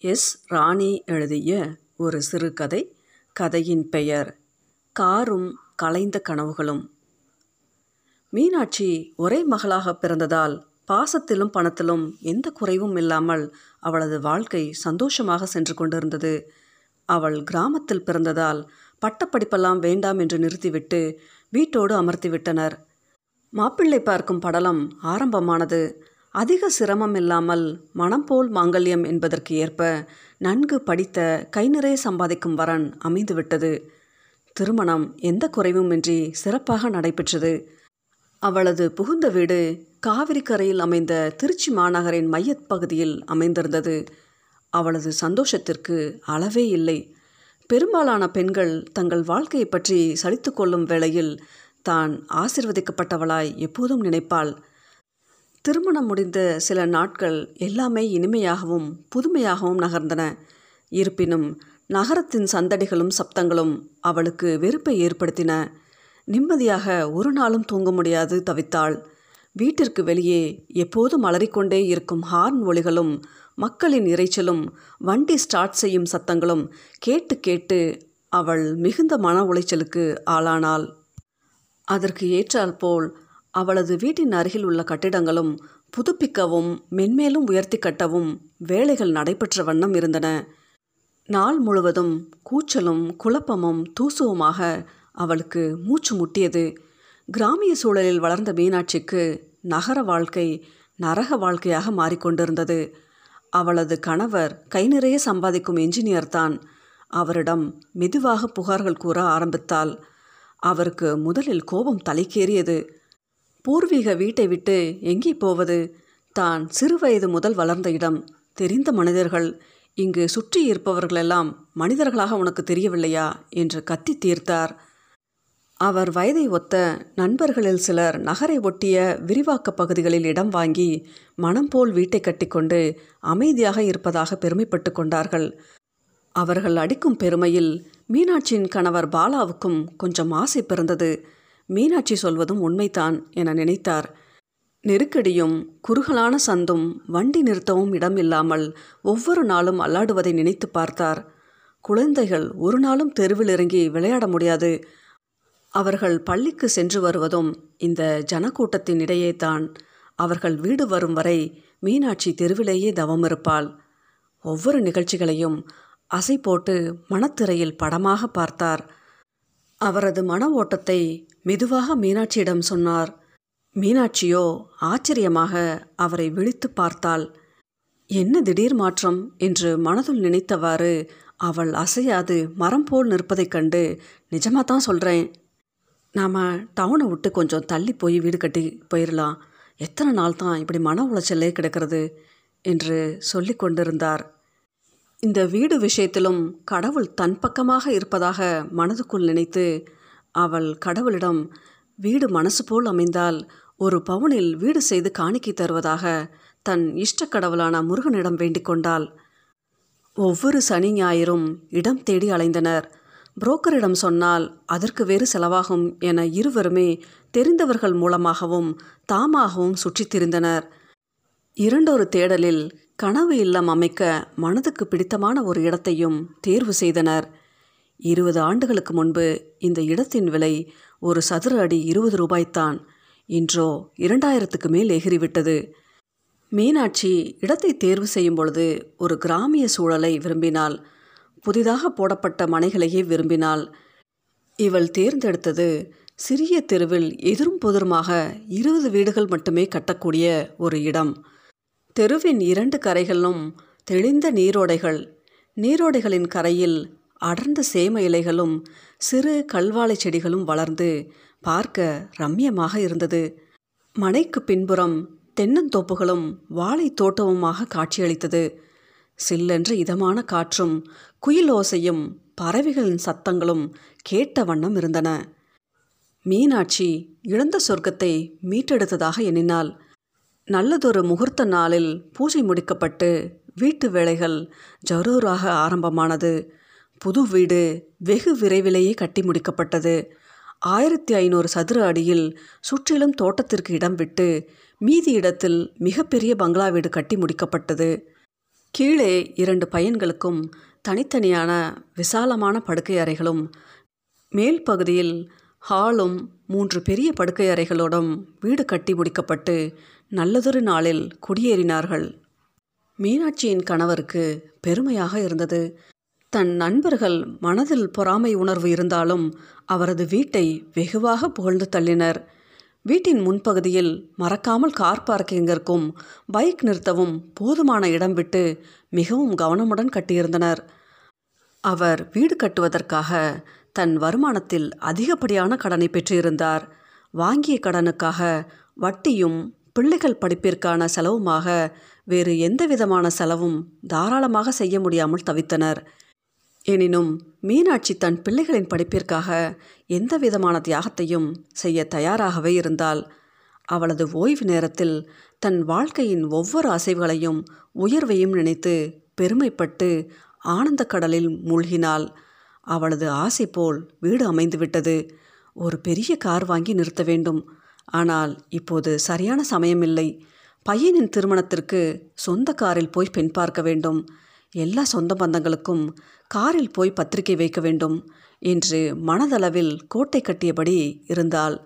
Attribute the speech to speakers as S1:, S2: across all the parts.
S1: S ராணி எழுதிய ஒரு சிறுகதை கதையின் பெயர் காரும் கலைந்த கனவுகளும். மீனாட்சி ஒரே மகளாக பிறந்ததால் பாசத்திலும் பணத்திலும் எந்த குறைவும் இல்லாமல் அவளது வாழ்க்கை சந்தோஷமாக சென்று கொண்டிருந்தது. அவள் கிராமத்தில் பிறந்ததால் பட்டப்படிப்பெல்லாம் வேண்டாம் என்று நிறுத்திவிட்டு வீட்டோடு அமர்த்திவிட்டனர். மாப்பிள்ளை பார்க்கும் படலம் ஆரம்பமானது. அதிக சிரமம் இல்லாமல் மனம் போல் மாங்கல்யம் என்பதற்கு ஏற்ப நன்கு படித்த கை நிறைய சம்பாதிக்கும் வரன் அமைந்துவிட்டது திருமணம் எந்த குறைவுமின்றி சிறப்பாக நடைபெற்றது. அவளது புகுந்த வீடு காவிரி கரையில் அமைந்த திருச்சி மாநகரின் மையப்பகுதியில் அமைந்திருந்தது. அவளது சந்தோஷத்திற்கு அளவே இல்லை. பெரும்பாலான பெண்கள் தங்கள் வாழ்க்கையை பற்றி சலித்து கொள்ளும் வேளையில் தான் ஆசிர்வதிக்கப்பட்டவளாய் எப்போதும் நினைப்பாள். திருமணம் முடிந்த சில நாட்கள் எல்லாமே இனிமையாகவும் புதுமையாகவும் நகர்ந்தன. இருப்பினும் நகரத்தின் சந்தடிகளும் சப்தங்களும் அவளுக்கு வெறுப்பை ஏற்படுத்தின. நிம்மதியாக ஒரு நாளும் தூங்க முடியாது தவித்தாள். வீட்டிற்கு வெளியே எப்போதும் அலறிக்கொண்டே இருக்கும் ஹார்ன் ஒளிகளும் மக்களின் இரைச்சலும் வண்டி ஸ்டார்ட் செய்யும் சத்தங்களும் கேட்டு கேட்டு அவள் மிகுந்த மன உளைச்சலுக்கு ஆளானாள். அதற்கு ஏற்றால் போல் அவளது வீட்டின் அருகில் உள்ள கட்டிடங்களும் புதுப்பிக்கவும் மென்மேலும் உயர்த்தி கட்டவும் வேலைகள் நடைபெற்ற வண்ணம் இருந்தன. நாள் முழுவதும் கூச்சலும் குழப்பமும் தூசுவுமாக அவளுக்கு மூச்சு முட்டியது. கிராமிய சூழலில் வளர்ந்த மீனாட்சிக்கு நகர வாழ்க்கை நரக வாழ்க்கையாக மாறிக்கொண்டிருந்தது அவளது கணவர் கை நிறைய சம்பாதிக்கும் என்ஜினியர் தான். அவரிடம் மெதுவாக புகார்கள் கூற ஆரம்பித்தாள் அவருக்கு முதலில் கோபம் தலைக்கேறியது பூர்வீக வீட்டை விட்டு எங்கே போவது? தான் சிறுவயது முதல் வளர்ந்த இடம். தெரிந்த மனிதர்கள். இங்கு சுற்றி இருப்பவர்களெல்லாம் மனிதர்களாக உனக்கு தெரியவில்லையா? என்று கத்தி தீர்த்தார். அவர் வயதை ஒத்த நண்பர்களில் சிலர் நகரை ஒட்டிய விரிவாக்க பகுதிகளில் இடம் வாங்கி மனம் போல் வீட்டை கட்டிக்கொண்டு அமைதியாக இருப்பதாக பெருமைப்பட்டு கொண்டார்கள். அவர்கள் அடிக்கும் பெருமையில் மீனாட்சியின் கணவர் பாலாவுக்கும் கொஞ்சம் ஆசை பிறந்தது. மீனாட்சி சொல்வதும் உண்மைதான் என நினைத்தார். நெருக்கடியும் குறுகலான சந்தும் வண்டி நிறுத்தவும் இடம் இல்லாமல் ஒவ்வொரு நாளும் அல்லாடுவதை நினைத்து பார்த்தார். குழந்தைகள் ஒரு நாளும் தெருவில் இறங்கி விளையாட முடியாது. அவர்கள் பள்ளிக்கு சென்று வருவதும் இந்த ஜனக்கூட்டத்தின் இடையே தான். அவர்கள் வீடு வரும் வரை மீனாட்சி தெருவிலேயே தவம் இருப்பாள். ஒவ்வொரு நிகழ்ச்சிகளையும் அசை போட்டு மனத்திரையில் படமாக பார்த்தார். அவரது மன ஓட்டத்தை மெதுவாக மீனாட்சியிடம் சொன்னார். மீனாட்சியோ ஆச்சரியமாக அவரை விழித்து பார்த்தாள். என்ன திடீர் மாற்றம் என்று மனதுள் நினைத்தவாறு அவள் அசையாது மரம் போல் நிற்பதைக் கண்டு நிஜமாக தான் சொல்கிறேன் நாம் டவுனை விட்டு கொஞ்சம் தள்ளி போய் வீடு கட்டி போயிடலாம் எத்தனை நாள் தான் இப்படி மன உளைச்சலே கிடக்கிறது என்று சொல்லி கொண்டிருந்தார். இந்த வீடு விஷயத்திலும் கடவுள் தன் பக்கமாக இருப்பதாக மனதுக்குள் நினைத்து அவள் கடவுளிடம் வீடு மனசு போல் அமைந்தால் ஒரு பவுனில் வீடு செய்து காணிக்கை தருவதாக தன் இஷ்ட கடவுளான முருகனிடம் வேண்டிக் கொண்டாள். ஒவ்வொரு சனி ஞாயிறும் இடம் தேடி அலைந்தனர். புரோக்கரிடம் சொன்னால் அதற்கு வேறு செலவாகும் என இருவருமே தெரிந்தவர்கள் மூலமாகவும் தாமாகவும் சுற்றித் திரிந்தனர். இரண்டொரு தேடலில் கனவு இல்லம் அமைக்க மனதுக்கு பிடித்தமான ஒரு இடத்தையும் தேர்வு செய்தனர். இருபது ஆண்டுகளுக்கு முன்பு இந்த இடத்தின் விலை ஒரு சதுர அடி இருபது ரூபாய்த்தான். இன்றோ இரண்டாயிரத்துக்கு மேல் எகிறிவிட்டது மீனாட்சி இடத்தை தேர்வு செய்யும் பொழுது ஒரு கிராமிய சூழலை விரும்பினாள். புதிதாக போடப்பட்ட மனைகளையே விரும்பினாள். இவள் தேர்ந்தெடுத்தது சிறிய தெருவில் எதிரும் புதிருமாக இருபது வீடுகள் மட்டுமே கட்டக்கூடிய ஒரு இடம். தெருவின் இரண்டு கரைகளும் தெளிந்த நீரோடைகள். நீரோடைகளின் கரையில் அடர்ந்த சேம இலைகளும் சிறு கல்வாழை செடிகளும் வளர்ந்து பார்க்க ரம்யமாக இருந்தது. மனைக்கு பின்புறம் தென்னந்தோப்புகளும் வாழை தோட்டமுமாக காட்சியளித்தது. சில்லென்ற இதமான காற்றும் குயில் ஓசையும் பறவைகளின் சத்தங்களும் கேட்ட வண்ணம் இருந்தன. மீனாட்சி இழந்த சொர்க்கத்தை மீட்டெடுத்ததாக எண்ணினாள். நல்லதொரு முகூர்த்த நாளில் பூஜை முடிக்கப்பட்டு வீட்டு வேலைகள் ஜரூராக ஆரம்பமானது. புது வீடு வெகு விரைவிலேயே கட்டி முடிக்கப்பட்டது. ஆயிரத்தி ஐநூறு சதுர அடியில் சுற்றிலும் தோட்டத்திற்கு இடம் விட்டு மீதி இடத்தில் மிகப்பெரிய பங்களா வீடு கட்டி முடிக்கப்பட்டது. கீழே இரண்டு பையன்களுக்கும் தனித்தனியான விசாலமான படுக்கை அறைகளும் மேல் பகுதியில் ஹாலும் மூன்று பெரிய படுக்கை அறைகளோடும் வீடு கட்டி முடிக்கப்பட்டு நல்லதொரு நாளில் குடியேறினார்கள். மீனாட்சியின் கணவருக்கு பெருமையாக இருந்தது. தன் நண்பர்கள் மனதில் பொறாமை உணர்வு இருந்தாலும் அவரது வீட்டை வெகுவாக புகழ்ந்து தள்ளினர். வீட்டின் முன்பகுதியில் மறக்காமல் கார் பார்க்கிங்கிற்கும் பைக் நிறுத்தவும் போதுமான இடம் விட்டு மிகவும் கவனமுடன் கட்டியிருந்தனர். அவர் வீடு கட்டுவதற்காக தன் வருமானத்தில் அதிகப்படியான கடனை பெற்றிருந்தார். வாங்கிய கடனுக்காக வட்டியும் பிள்ளைகள் படிப்பிற்கான செலவுமாக வேறு எந்த விதமான செலவும் தாராளமாக செய்ய முடியாமல் தவித்தனர். எனினும் மீனாட்சி தன் பிள்ளைகளின் படிப்பிற்காக எந்த விதமான தியாகத்தையும் செய்ய தயாராகவே இருந்தால் அவளது ஓய்வு நேரத்தில் தன் வாழ்க்கையின் ஒவ்வொரு அசைவுகளையும் உயர்வையும் நினைத்து பெருமைப்பட்டு ஆனந்த கடலில் மூழ்கினாள். அவளது ஆசை போல் வீடு அமைந்துவிட்டது ஒரு பெரிய கார் வாங்கி நிறுத்த வேண்டும். ஆனால் இப்போது சரியான சமயமில்லை. பையனின் திருமணத்திற்கு சொந்த காரில் போய் பெண் பார்க்க வேண்டும். எல்லா சொந்த பந்தங்களுக்கும் காரில் போய் பத்திரிகை வைக்க வேண்டும் என்று மனதளவில் கோட்டை கட்டியபடி இருந்தால்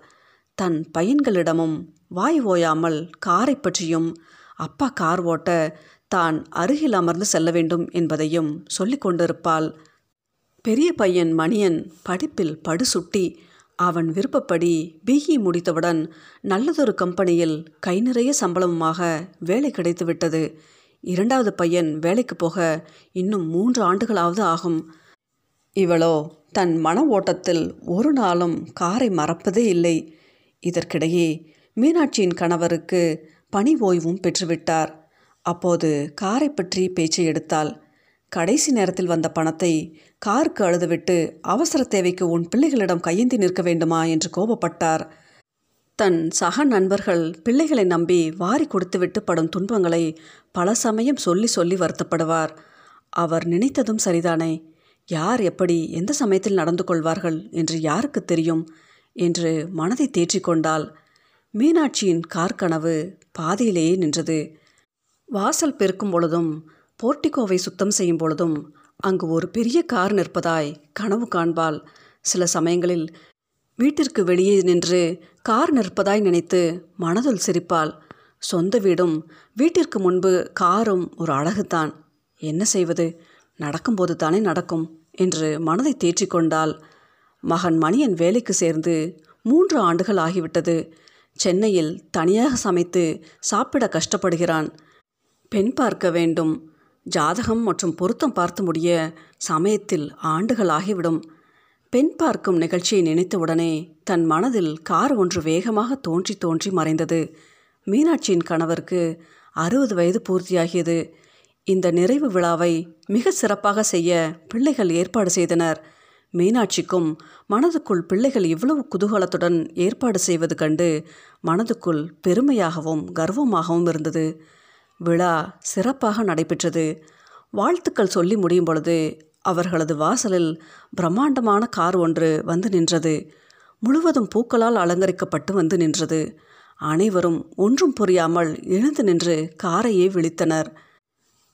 S1: தன் பையன்களிடமும் வாய் ஓயாமல் காரை பற்றியும் அப்பா கார் ஓட்ட தான் அருகில் அமர்ந்து செல்ல வேண்டும் என்பதையும் சொல்லி கொண்டிருப்பாள். பெரிய பையன் மணியன் படிப்பில் படுசுட்டி அவன் விருப்பப்படி பிஇ முடித்தவுடன் நல்லதொரு கம்பெனியில் கை நிறைய சம்பளமுமாக வேலை கிடைத்துவிட்டது. இரண்டாவது பையன் வேலைக்கு போக இன்னும் மூன்று ஆண்டுகளாவது ஆகும். இவளோ தன் மன ஓட்டத்தில் ஒரு நாளும் காரை மறப்பதே இல்லை. இதற்கிடையே மீனாட்சியின் கணவருக்கு பணி ஓய்வும் பெற்றுவிட்டார். அப்போது காரை பற்றி பேச்சை எடுத்தாள். கடைசி நேரத்தில் வந்த பணத்தை காருக்கு அழுதுவிட்டு அவசர தேவைக்கு உன் பிள்ளைகளிடம் கையேந்தி நிற்க வேண்டுமா என்று கோபப்பட்டார். தன் சக நண்பர்கள் பிள்ளைகளை நம்பி வாரி கொடுத்துவிட்டு படும் துன்பங்களை பல சமயம் சொல்லி சொல்லி வருத்தப்படுவார். அவர் நினைத்ததும் சரிதானே? யார் எப்படி எந்த சமயத்தில் நடந்து கொள்வார்கள் என்று யாருக்கு தெரியும்? என்று மனதை தேற்றிக்கொண்டால் மீனாட்சியின் கார்கனவு பாதியிலேயே நின்றது. வாசல் பெருக்கும் பொழுதும் போர்ட்டிகோவை சுத்தம் செய்யும் பொழுதும் அங்கு ஒரு பெரிய கார் நிற்பதாய் கனவு காண்பாள். சில சமயங்களில் வீட்டிற்கு வெளியே நின்று கார் நிற்பதாய் நினைத்து மனதில் சிரிப்பாள். சொந்த வீடும் வீட்டிற்கு முன்பு காரும் ஒரு அழகுதான். என்ன செய்வது? நடக்கும்போது தானே நடக்கும் என்று மனதை தேற்றிக்கொண்டால் மகன் மணியன் வேலைக்கு சேர்ந்து மூன்று ஆண்டுகள் ஆகிவிட்டது. சென்னையில் தனியாக சமைத்து சாப்பிட கஷ்டப்படுகிறான். பெண் பார்க்க வேண்டும். ஜாதகம் மற்றும் பொருத்தம் பார்த்து முடிய சமயத்தில் ஆண்டுகள் ஆகிவிடும். பெண் பார்க்கும் நிகழ்ச்சியை நினைத்தவுடனே தன் மனதில் கார் ஒன்று வேகமாக தோன்றி தோன்றி மறைந்தது. மீனாட்சியின் கணவருக்கு அறுபது வயது பூர்த்தியாகியது. இந்த நிறைவு விழாவை மிக சிறப்பாக செய்ய பிள்ளைகள் ஏற்பாடு செய்தனர். மீனாட்சிக்கும் மனதுக்குள் பிள்ளைகள் இவ்வளவு குதூகலத்துடன் ஏற்பாடு செய்வது கண்டு மனதுக்குள் பெருமையாகவும் கர்வமாகவும் இருந்தது. விழா சிறப்பாக நடைபெற்றது. வாழ்த்துக்கள் சொல்லி முடியும் பொழுது அவர்களது வாசலில் பிரம்மாண்டமான கார் ஒன்று வந்து நின்றது. முழுவதும் பூக்களால் அலங்கரிக்கப்பட்டு வந்து நின்றது. அனைவரும் ஒன்றும் புரியாமல் எழுந்து நின்று காரையே விழித்தனர்.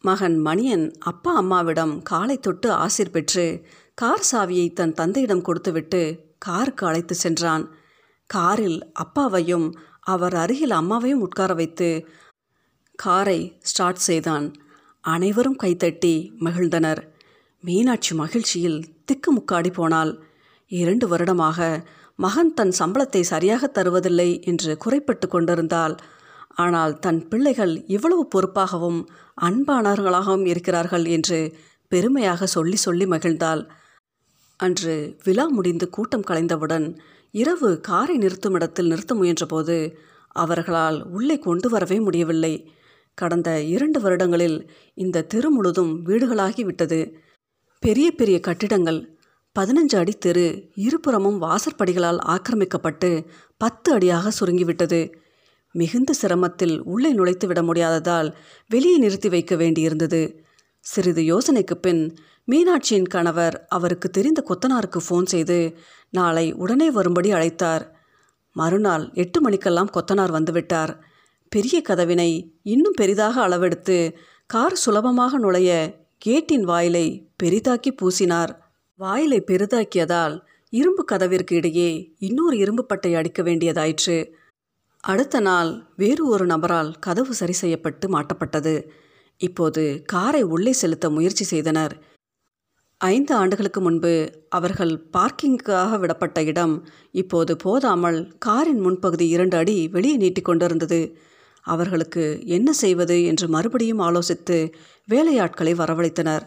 S1: மகன் மணியன் அப்பா அம்மாவிடம் காலை தொட்டு ஆசிர் பெற்று கார் சாவியை தன் தந்தையிடம் கொடுத்துவிட்டு காருக்கு அழைத்து சென்றான். காரில் அப்பாவையும் அவர் அருகில் அம்மாவையும் உட்கார வைத்து காரை ஸ்டார்ட் செய்தான். அனைவரும் கைத்தட்டி மகிழ்ந்தனர். மீனாட்சி மகிழ்ச்சியில் திக்குமுக்காடி போனாள். இரண்டு வருடமாக மகன் தன் சம்பளத்தை சரியாக தருவதில்லை என்று குறைப்பட்டு கொண்டிருந்தாள். ஆனால் தன் பிள்ளைகள் இவ்வளவு பொறுப்பாகவும் அன்பானவர்களாகவும் இருக்கிறார்கள் என்று பெருமையாக சொல்லி சொல்லி மகிழ்ந்தாள். அன்று விழா முடிந்து கூட்டம் கலைந்தவுடன் இரவு காரை நிறுத்தும் இடத்தில் நிறுத்த முயன்றபோது அவர்களால் உள்ளே கொண்டு வரவே முடியவில்லை. கடந்த இரண்டு வருடங்களில் இந்த தெரு முழுதும் வீடுகளாகி விட்டது. பெரிய பெரிய கட்டிடங்கள் பதினஞ்சு அடி தெரு இருபுறமும் வாசற்படிகளால் ஆக்கிரமிக்கப்பட்டு பத்து அடியாக சுருங்கிவிட்டது. மிகுந்த சிரமத்தில் உள்ளே நுழைத்து விட முடியாததால் வெளியே நிறுத்தி வைக்க வேண்டியிருந்தது. சிறிது யோசனைக்கு பின் மீனாட்சியின் கணவர் அவருக்கு தெரிந்த கொத்தனாருக்கு ஃபோன் செய்து நாளை உடனே வரும்படி அழைத்தார். மறுநாள் எட்டு மணிக்கெல்லாம் கொத்தனார் வந்துவிட்டார். பெரிய கதவினை இன்னும் பெரிதாக அளவெடுத்து கார் சுலபமாக நுழைய கேட்டின் வாயிலை பெரிதாக்கி பூசினார். வாயிலை பெரிதாக்கியதால் இரும்பு கதவிற்கு இடையே இன்னொரு இரும்பு பட்டை அடிக்க வேண்டியதாயிற்று. அடுத்த நாள் வேறு ஒரு நபரால் கதவு சரி செய்யப்பட்டு மாட்டப்பட்டது. இப்போது காரை உள்ளே செலுத்த முயற்சி செய்தனர். ஐந்து ஆண்டுகளுக்கு முன்பு அவர்கள் பார்க்கிங்காக விடப்பட்ட இடம் இப்போது போதாமல் காரின் முன்பகுதி இரண்டு அடி வெளியே நீட்டிக்கொண்டிருந்தது அவர்களுக்கு என்ன செய்வது என்று மறுபடியும் ஆலோசித்து வேலையாட்களை வரவழைத்தனர்.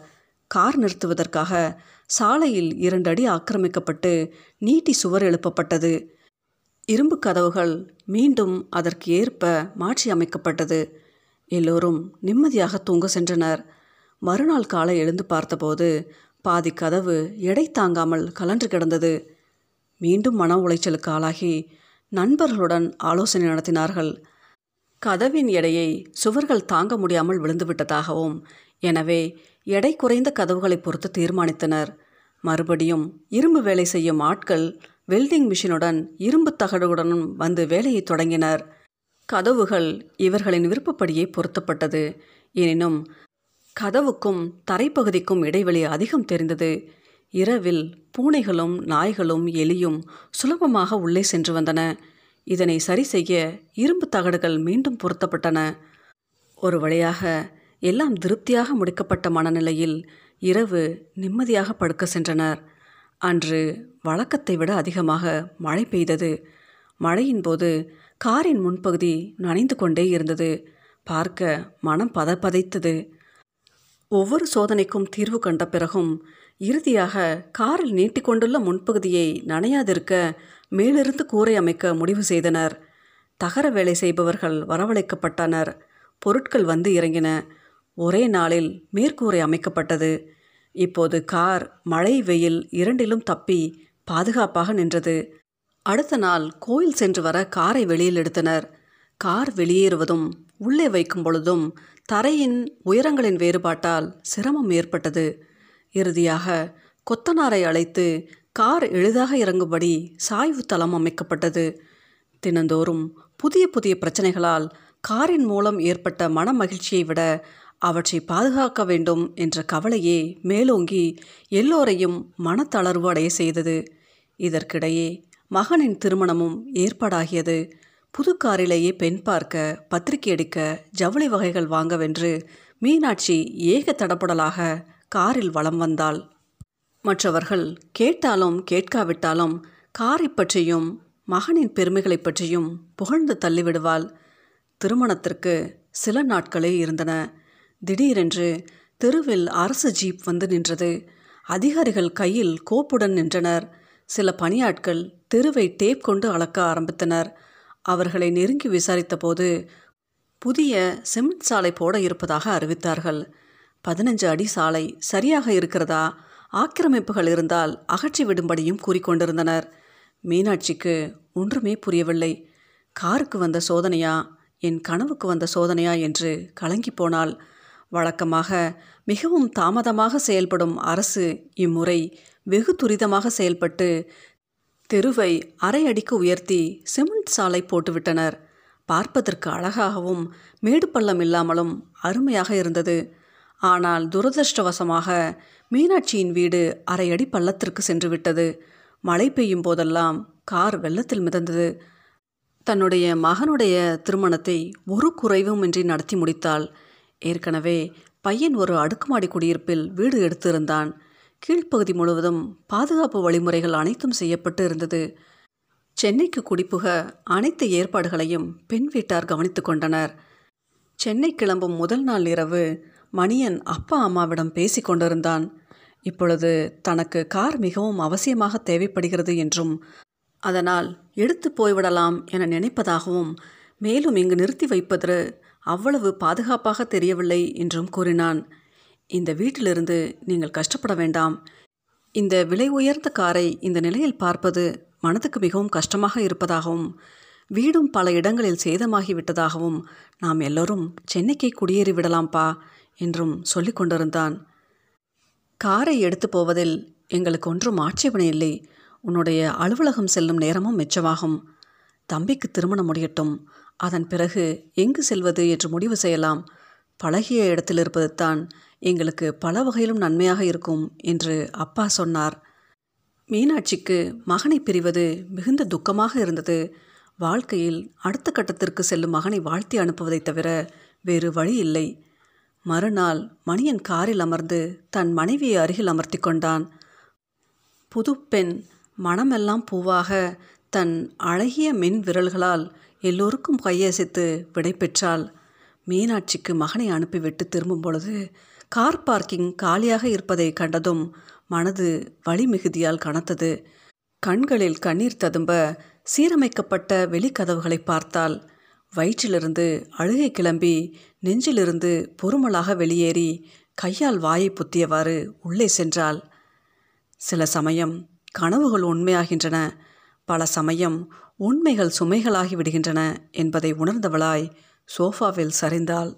S1: கார் நிறுத்துவதற்காக சாலையில் இரண்டு அடி ஆக்கிரமிக்கப்பட்டு நீட்டி சுவர் எழுப்பப்பட்டது. இரும்பு கதவுகள் மீண்டும் அதற்கு ஏற்ப மாற்றி அமைக்கப்பட்டது. எல்லோரும் நிம்மதியாக தூங்க சென்றனர். மறுநாள் காலை எழுந்து பார்த்தபோது பாதி கதவு எடை தாங்காமல் கலன்று கிடந்தது. மீண்டும் மன உளைச்சலுக்கு ஆளாகி நண்பர்களுடன் ஆலோசனை நடத்தினார்கள். கதவின் எடையை சுவர்கள் தாங்க முடியாமல் விழுந்துவிட்டதாகவும் எனவே எடை குறைந்த கதவுகளை பொறுத்து தீர்மானித்தனர். மறுபடியும் இரும்பு வேலை செய்யும் ஆட்கள் வெல்டிங் மிஷினுடன் இரும்பு தகடுகளுடனும் வந்து வேலையை தொடங்கினர். கதவுகள் இவர்களின் விருப்பப்படியே பொருத்தப்பட்டது. எனினும் கதவுக்கும் தரைப்பகுதிக்கும் இடைவெளி அதிகம் தெரிந்தது. இரவில் பூனைகளும் நாய்களும் எலியும் சுலபமாக உள்ளே சென்று வந்தன. இதனை சரி செய்ய இரும்பு தகடுகள் மீண்டும் பொருத்தப்பட்டன. ஒரு வழியாக எல்லாம் திருப்தியாக முடிக்கப்பட்ட மனநிலையில் இரவு நிம்மதியாக படுக்க சென்றனர். அன்று வழக்கத்தை விட அதிகமாக மழை பெய்தது. மழையின் போது காரின் முன்பகுதி நனைந்து கொண்டே இருந்தது. பார்க்க மனம் பதப்பதைத்தது. ஒவ்வொரு சோதனைக்கும் தீர்வு கண்ட பிறகும் இறுதியாக காரில் நீட்டிக்கொண்டுள்ள முன்பகுதியை நனையாதிருக்க மேலிருந்து கூரை அமைக்க முடிவு செய்தனர். தகர வேலை செய்பவர்கள் வரவழைக்கப்பட்டனர். பொருட்கள் வந்து இறங்கின. ஒரே நாளில் மேற்கூரை அமைக்கப்பட்டது. இப்போது கார் மழை வெயில் இரண்டிலும் தப்பி பாதுகாப்பாக நின்றது. அடுத்த நாள் கோயில் சென்று வர காரை வெளியில் எடுத்தனர். கார் வெளியேறுவதும் உள்ளே வைக்கும் பொழுதும் தரையின் உயரங்களின் வேறுபாட்டால் சிரமம் ஏற்பட்டது. இறுதியாக கொத்தனாரை அழைத்து கார் எளிதாக இறங்கும்படி சாய்வு தளம் அமைக்கப்பட்டது. தினந்தோறும் புதிய புதிய பிரச்சனைகளால் காரின் மூலம் ஏற்பட்ட மன மகிழ்ச்சியை விட அவற்றை பாதுகாக்க வேண்டும் என்ற கவலையே மேலோங்கி எல்லோரையும் மனத்தளர்வு அடைய செய்தது. இதற்கிடையே மகனின் திருமணமும் ஏற்பாடாகியது. புது காரிலேயே பெண் பார்க்க பத்திரிகை அடிக்க ஜவுளி வகைகள் வாங்கவென்று மீனாட்சி ஏக தடப்படலாக காரில் வலம் வந்தாள். மற்றவர்கள் கேட்டாலும் கேட்காவிட்டாலும் காரை பற்றியும் மகனின் பெருமைகளை பற்றியும் புகழ்ந்து தள்ளிவிடுவாள். திருமணத்திற்கு சில நாட்களே இருந்தன. திடீரென்று தெருவில் அரசு ஜீப் வந்து நின்றது. அதிகாரிகள் கையில் கோப்புடன் நின்றனர். சில பணியாட்கள் தெருவை டேப் கொண்டு அளக்க ஆரம்பித்தனர். அவர்களை நெருங்கி விசாரித்தபோது புதிய சிமெண்ட் சாலை போட இருப்பதாக அறிவித்தார்கள். பதினஞ்சு அடி சாலை சரியாக இருக்கிறதா? ஆக்கிரமிப்புகள் இருந்தால் அகற்றி விடும்படியும் கூறிக்கொண்டிருந்தனர் மீனாட்சிக்கு ஒன்றுமே புரியவில்லை. காருக்கு வந்த சோதனையா? என் கனவுக்கு வந்த சோதனையா? என்று கலங்கி போனால் வழக்கமாக மிகவும் தாமதமாக செயல்படும் அரசு இம்முறை வெகு துரிதமாக செயல்பட்டு தெருவை அரை அடிக்கு உயர்த்தி சிமெண்ட் சாலை போட்டுவிட்டனர். பார்ப்பதற்கு அழகாகவும் மேடு பள்ளம் இல்லாமலும் அருமையாக இருந்தது. ஆனால் துரதிருஷ்டவசமாக மீனாட்சியின் வீடு அரை அடி பள்ளத்திற்கு சென்று விட்டது. மழை பெய்யும் போதெல்லாம் கார் வெள்ளத்தில் மிதந்தது. தன்னுடைய மகனுடைய திருமணத்தை ஒரு குறைவுமின்றி நடத்தி முடித்தாள். ஏற்கனவே பையன் ஒரு அடுக்குமாடி குடியிருப்பில் வீடு எடுத்திருந்தான். கீழ்ப்பகுதி முழுவதும் பாதுகாப்பு வழிமுறைகள் அனைத்தும் செய்யப்பட்டு இருந்தது. சென்னைக்கு குடிப்புக அனைத்து ஏற்பாடுகளையும் பெண் வீட்டார் கவனித்து கொண்டனர். சென்னை கிளம்பும் முதல் நாள் இரவு மணியன் அப்பா அம்மாவிடம் பேசி கொண்டிருந்தான். இப்பொழுது தனக்கு கார் மிகவும் அவசியமாக தேவைப்படுகிறது என்றும் அதனால் எடுத்து போய்விடலாம் என நினைப்பதாகவும் மேலும் இங்கு நிறுத்தி வைப்பது அவ்வளவு பாதுகாப்பாக தெரியவில்லை என்றும் கூறினான். இந்த வீட்டிலிருந்து நீங்கள் கஷ்டப்பட வேண்டாம். இந்த விலை உயர்ந்த காரை இந்த நிலையில் பார்ப்பது மனதுக்கு மிகவும் கஷ்டமாக இருப்பதாகவும் வீடும் பல இடங்களில் சேதமாகி விட்டதாகவும் நாம் எல்லோரும் சென்னைக்கே குடியேறி விடலாம்ப்பா என்றும் சொல்லிக் கொண்டிருந்தான். காரை எடுத்து போவதில் எங்களுக்கு ஒன்றும் ஆட்சேபனை இல்லை. உன்னுடைய அலுவலகம் செல்லும் நேரமும் மிச்சமாகும். தம்பிக்கு திருமணம் முடியட்டும். அதன் பிறகு எங்கு செல்வது என்று முடிவு செய்யலாம். பழகிய இடத்தில் இருப்பது தான் எங்களுக்கு பல வகையிலும் நன்மையாக இருக்கும் என்று அப்பா சொன்னார். மீனாட்சிக்கு மகனை பிரிவது மிகுந்த துக்கமாக இருந்தது. வாழ்க்கையில் அடுத்த கட்டத்திற்கு செல்லும் மகனை வாழ்த்தி அனுப்புவதைத் தவிர வேறு வழி இல்லை. மறுநாள் மணியன் காரில் அமர்ந்து தன் மனைவியை அருகில் அமர்த்தி கொண்டான். புதுப்பெண் மனமெல்லாம் பூவாக தன் அழகிய மென் விரல்களால் எல்லோருக்கும் கையசைத்து விடை பெற்றாள். மீனாட்சிக்கு மகனை அனுப்பிவிட்டு திரும்பும் பொழுது கார் பார்க்கிங் காலியாக இருப்பதை கண்டதும் மனது வழி மிகுதியால் கனத்தது. கண்களில் கண்ணீர் ததும்ப சீரமைக்கப்பட்ட வெளிக்கதவுகளை பார்த்தாள். வயிற்றிலிருந்து அழுகை கிளம்பி நெஞ்சிலிருந்து பொறுமலாக வெளியேறி கையால் வாயை புத்தியவாறு உள்ளே சென்றாள். சில சமயம் கனவுகள் உண்மையாகின்றன. பல சமயம் உண்மைகள் சுமைகளாகி விடுகின்றன என்பதை உணர்ந்தவளாய் சோஃபாவில் சரிந்தாள்.